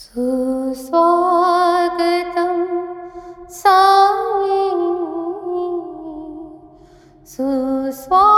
सुस्वागतं Sai सुस्वागतं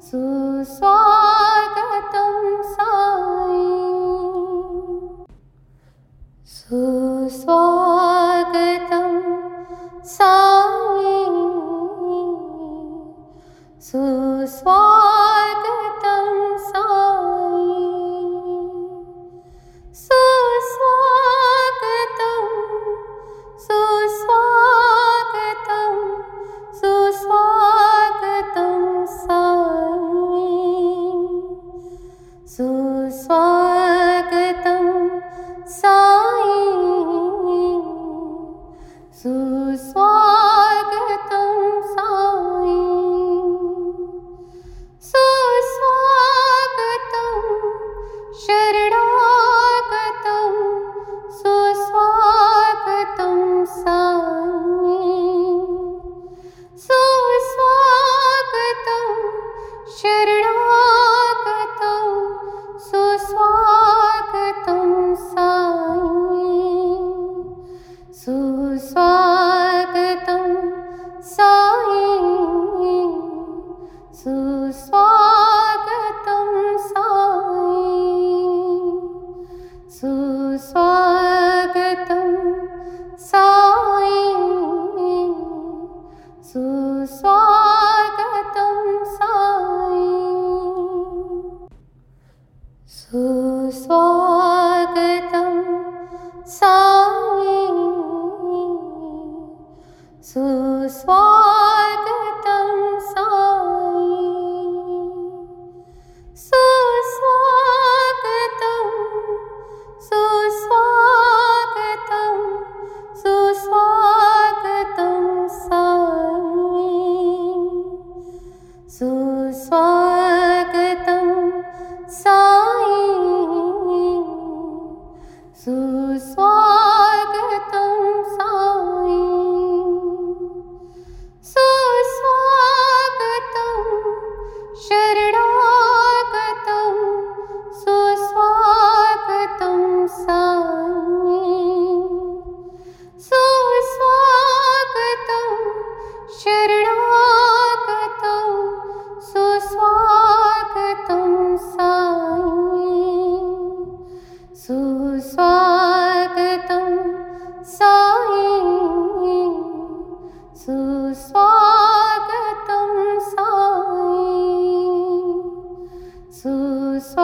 紫色。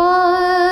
far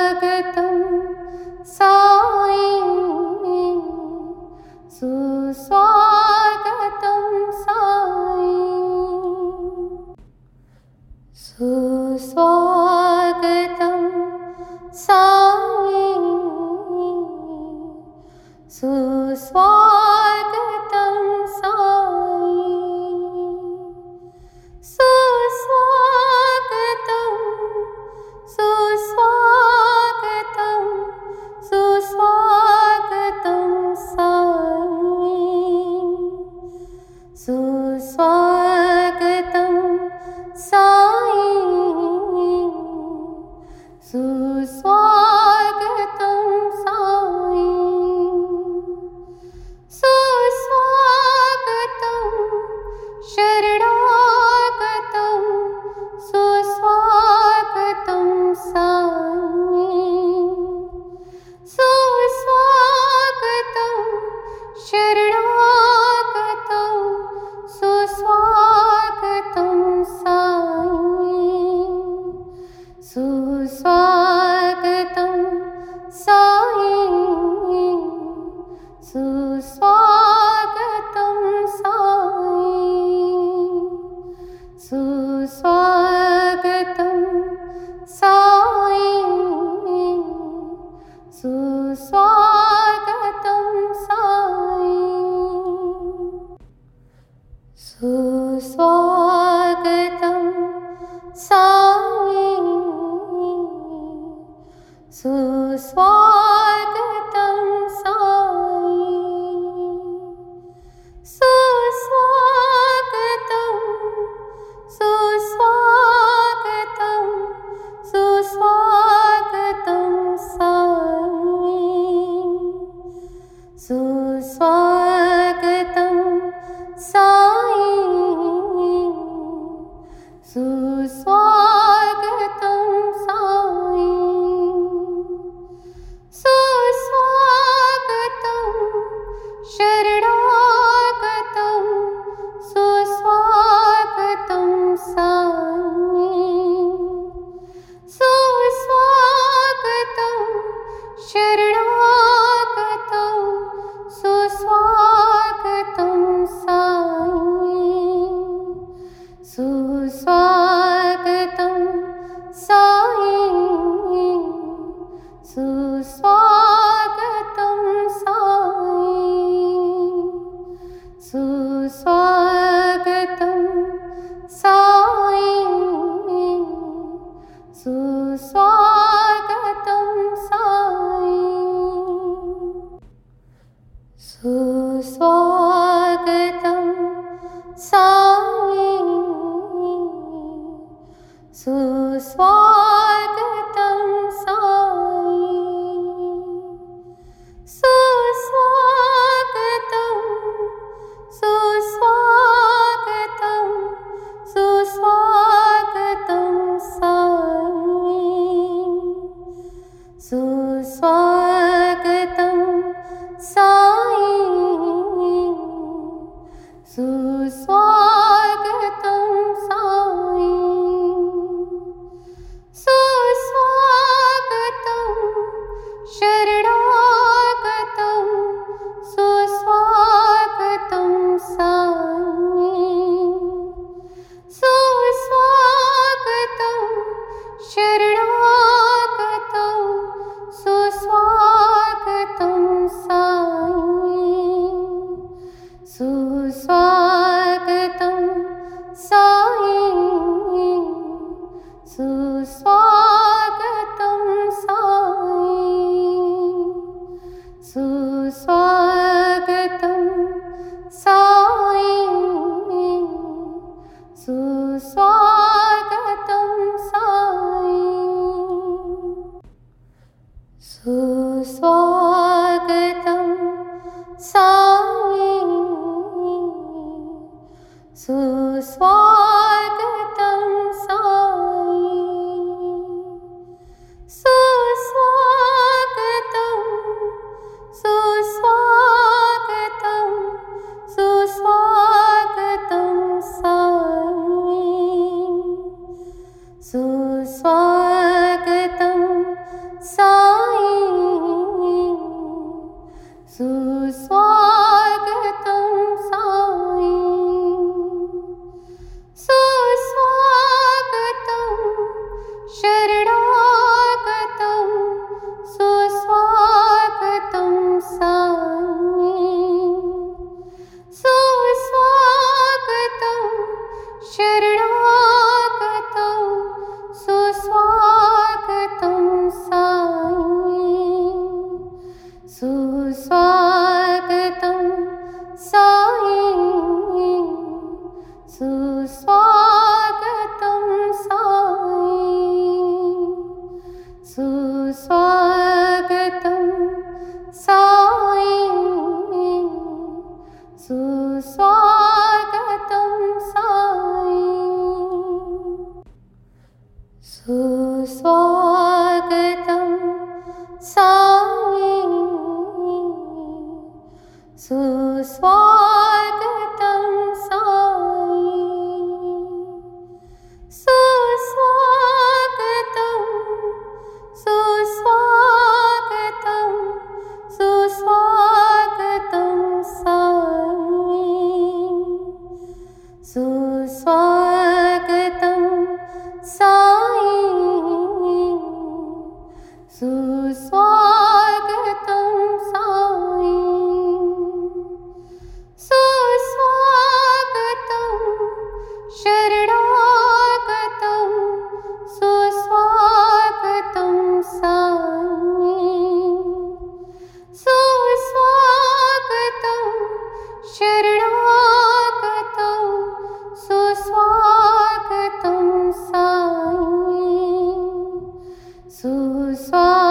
song.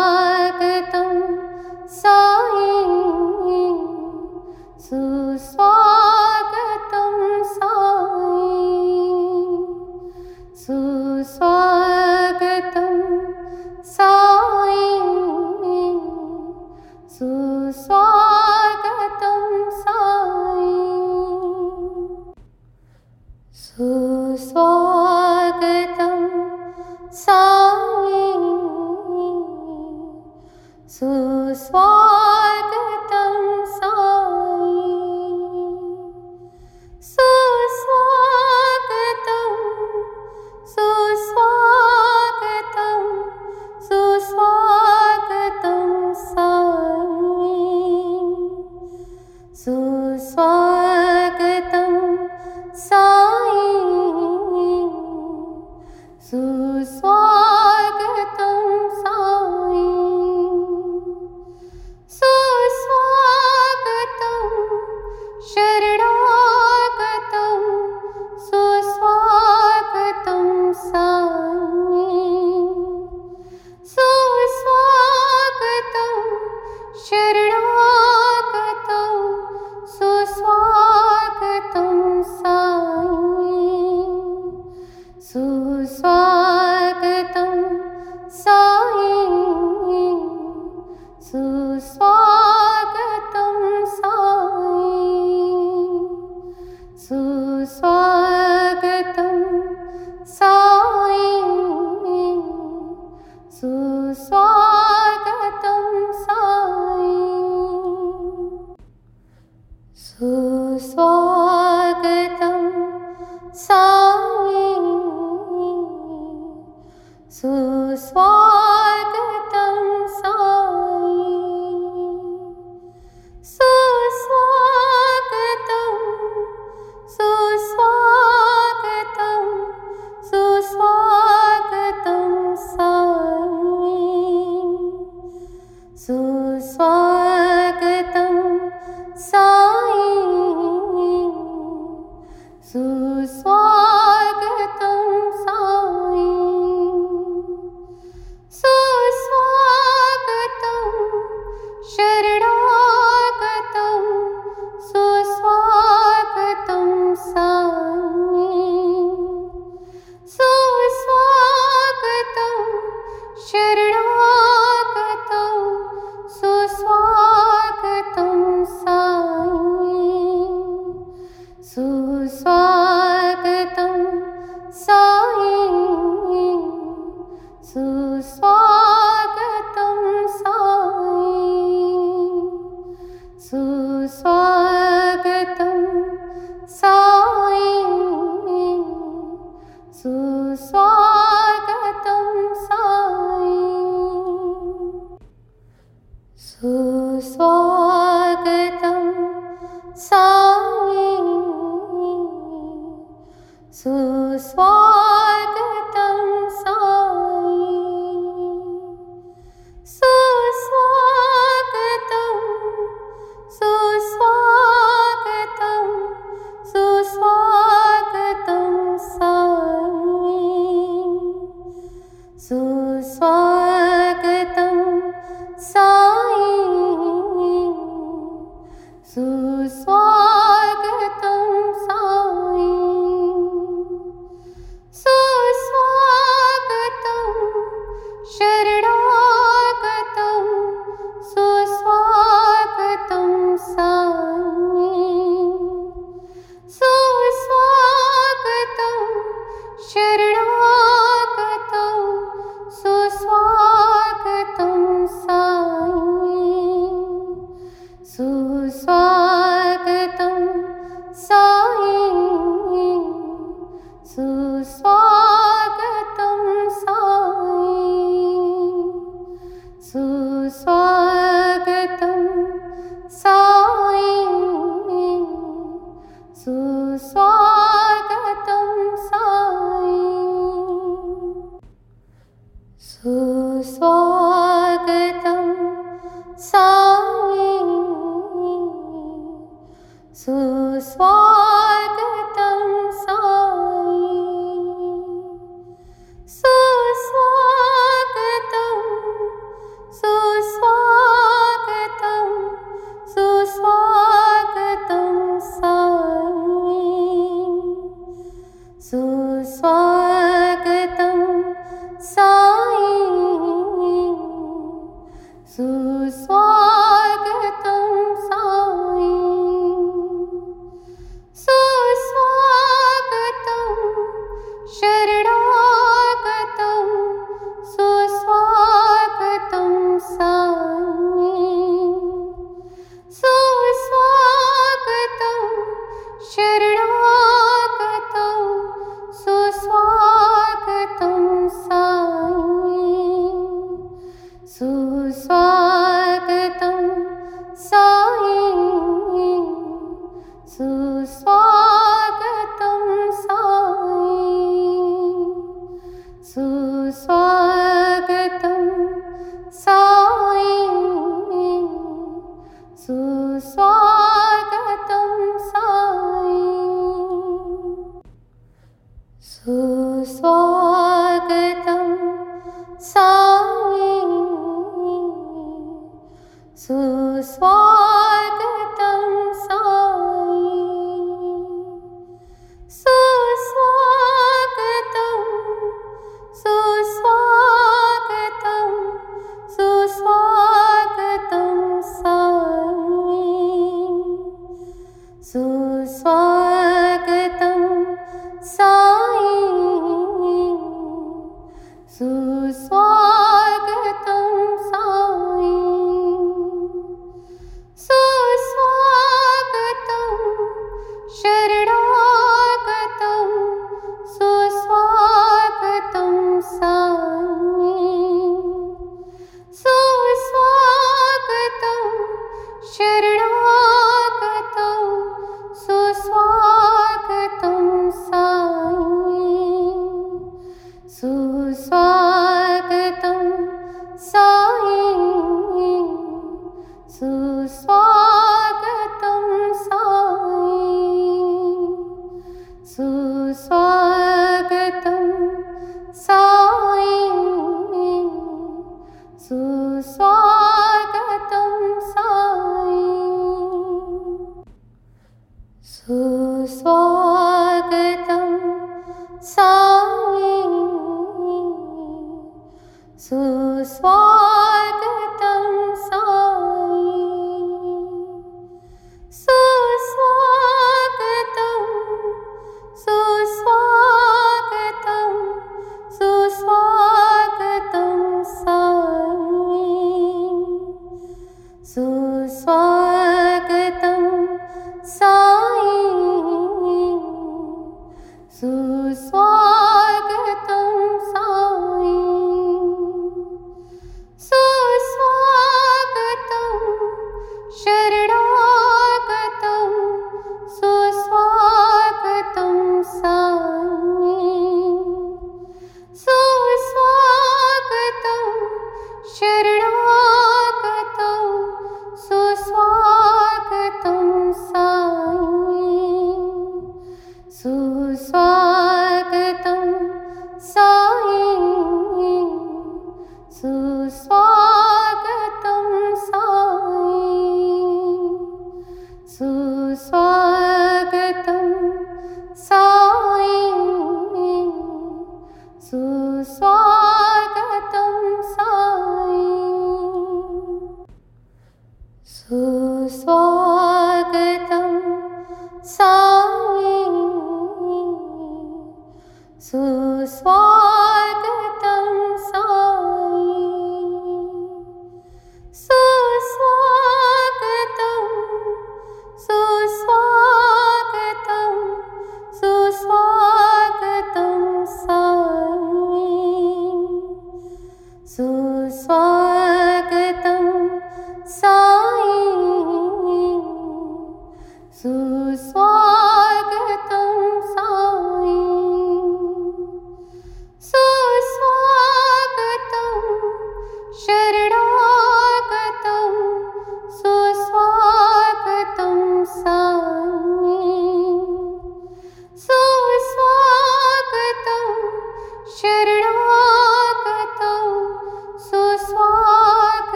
Sure.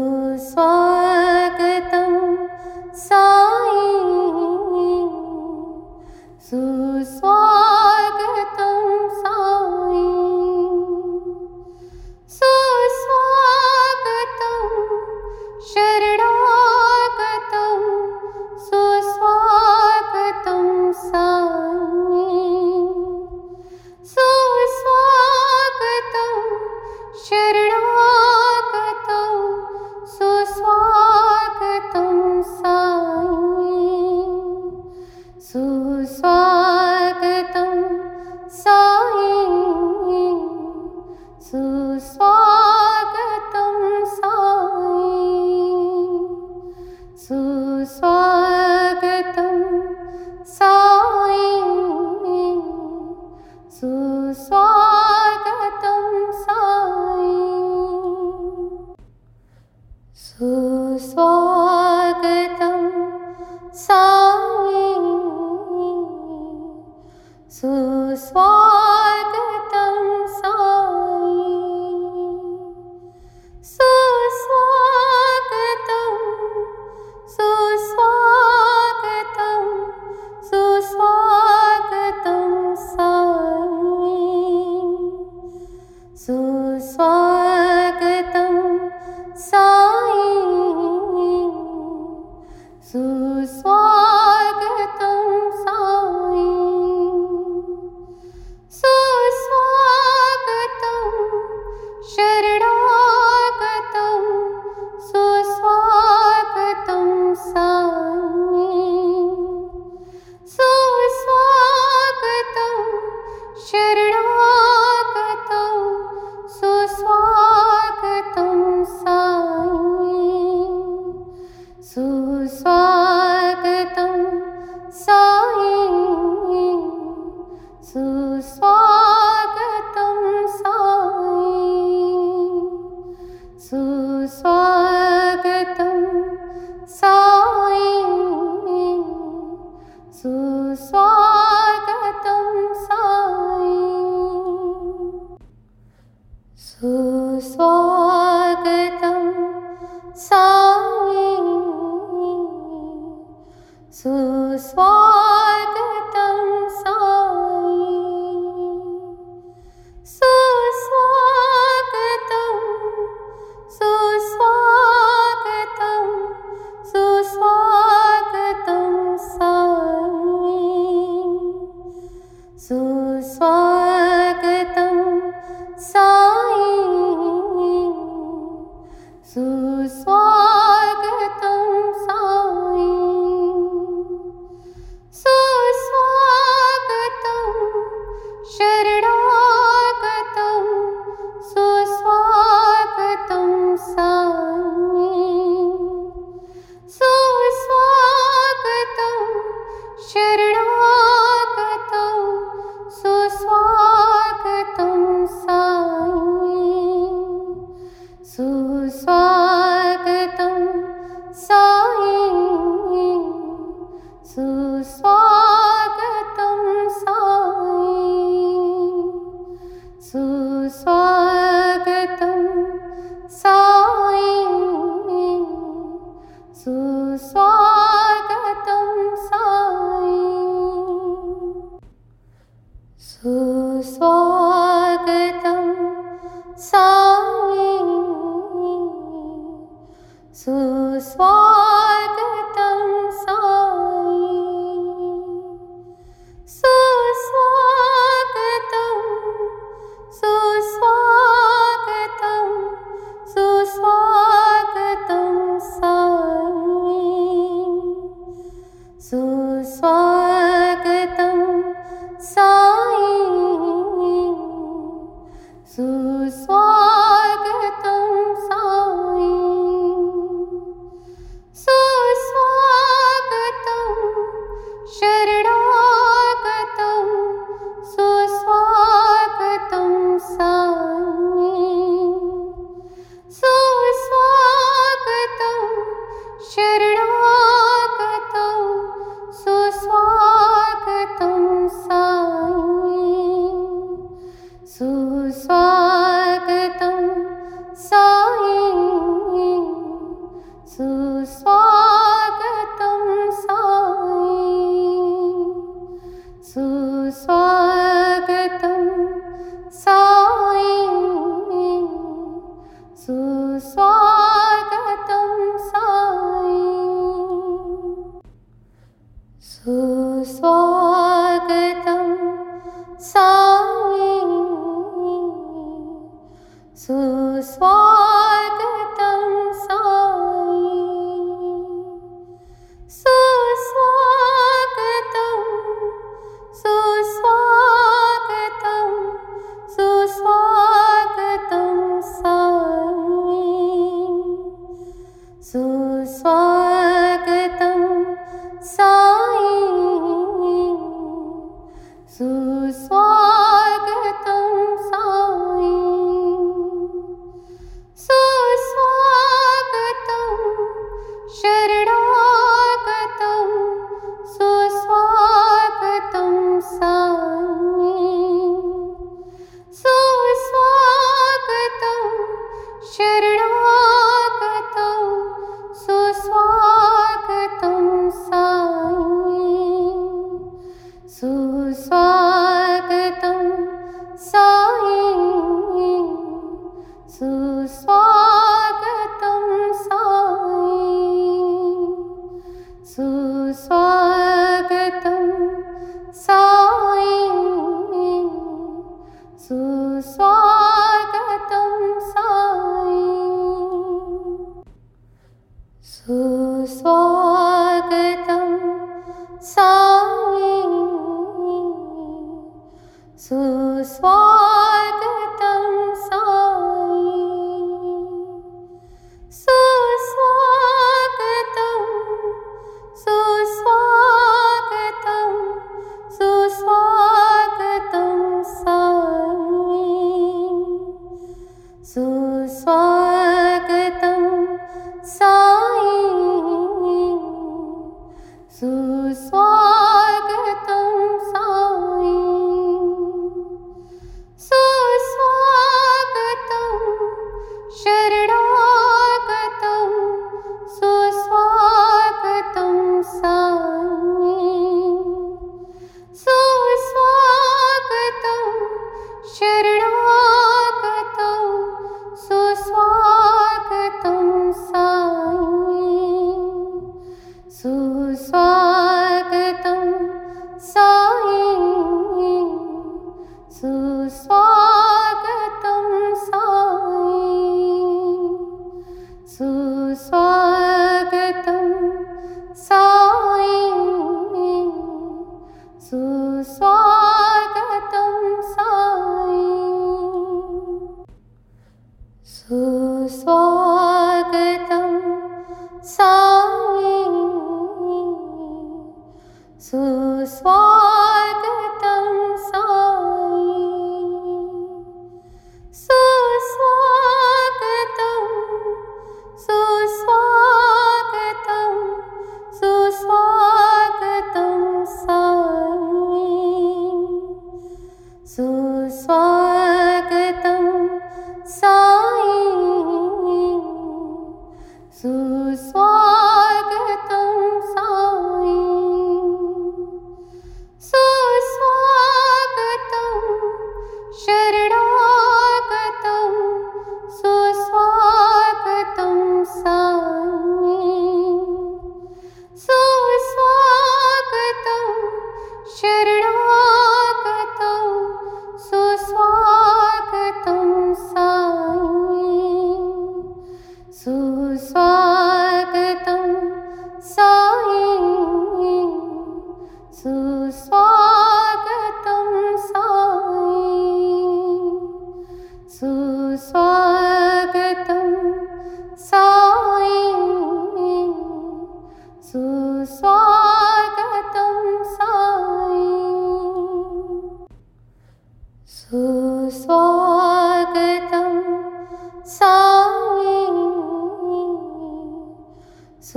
सुस्वागतं सा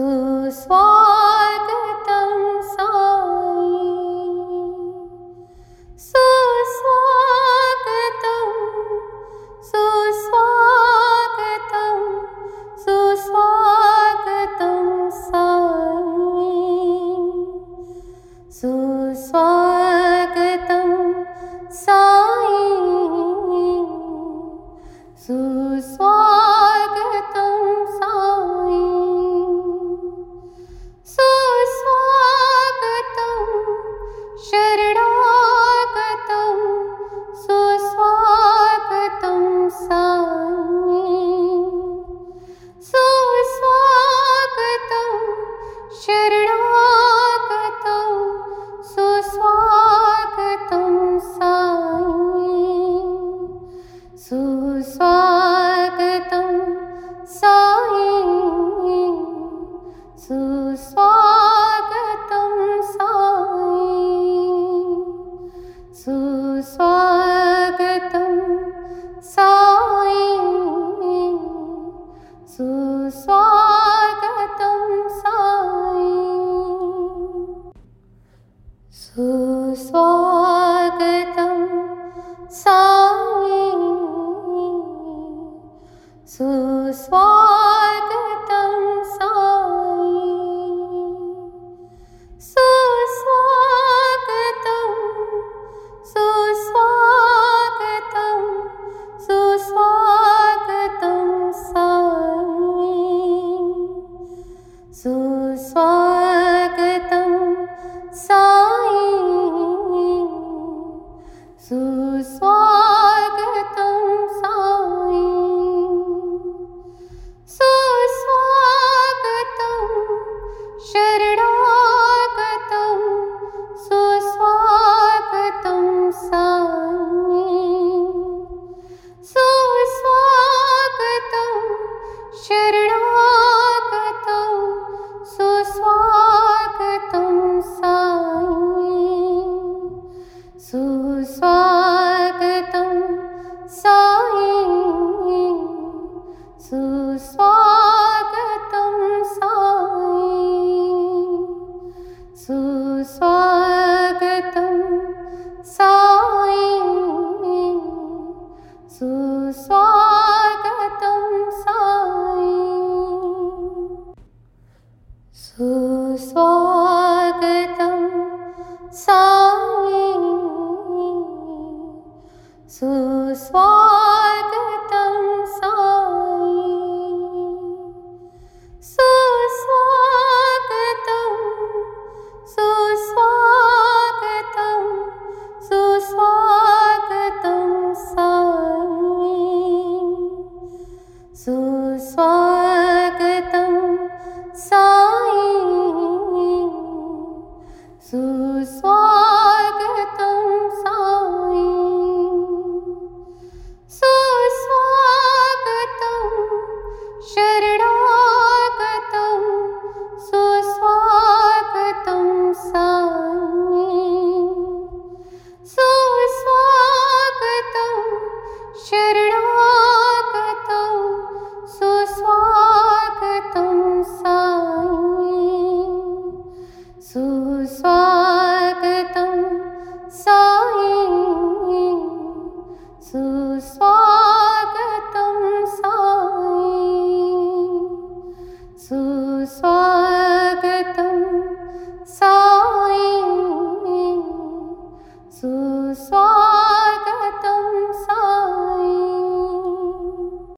सुस्वागतं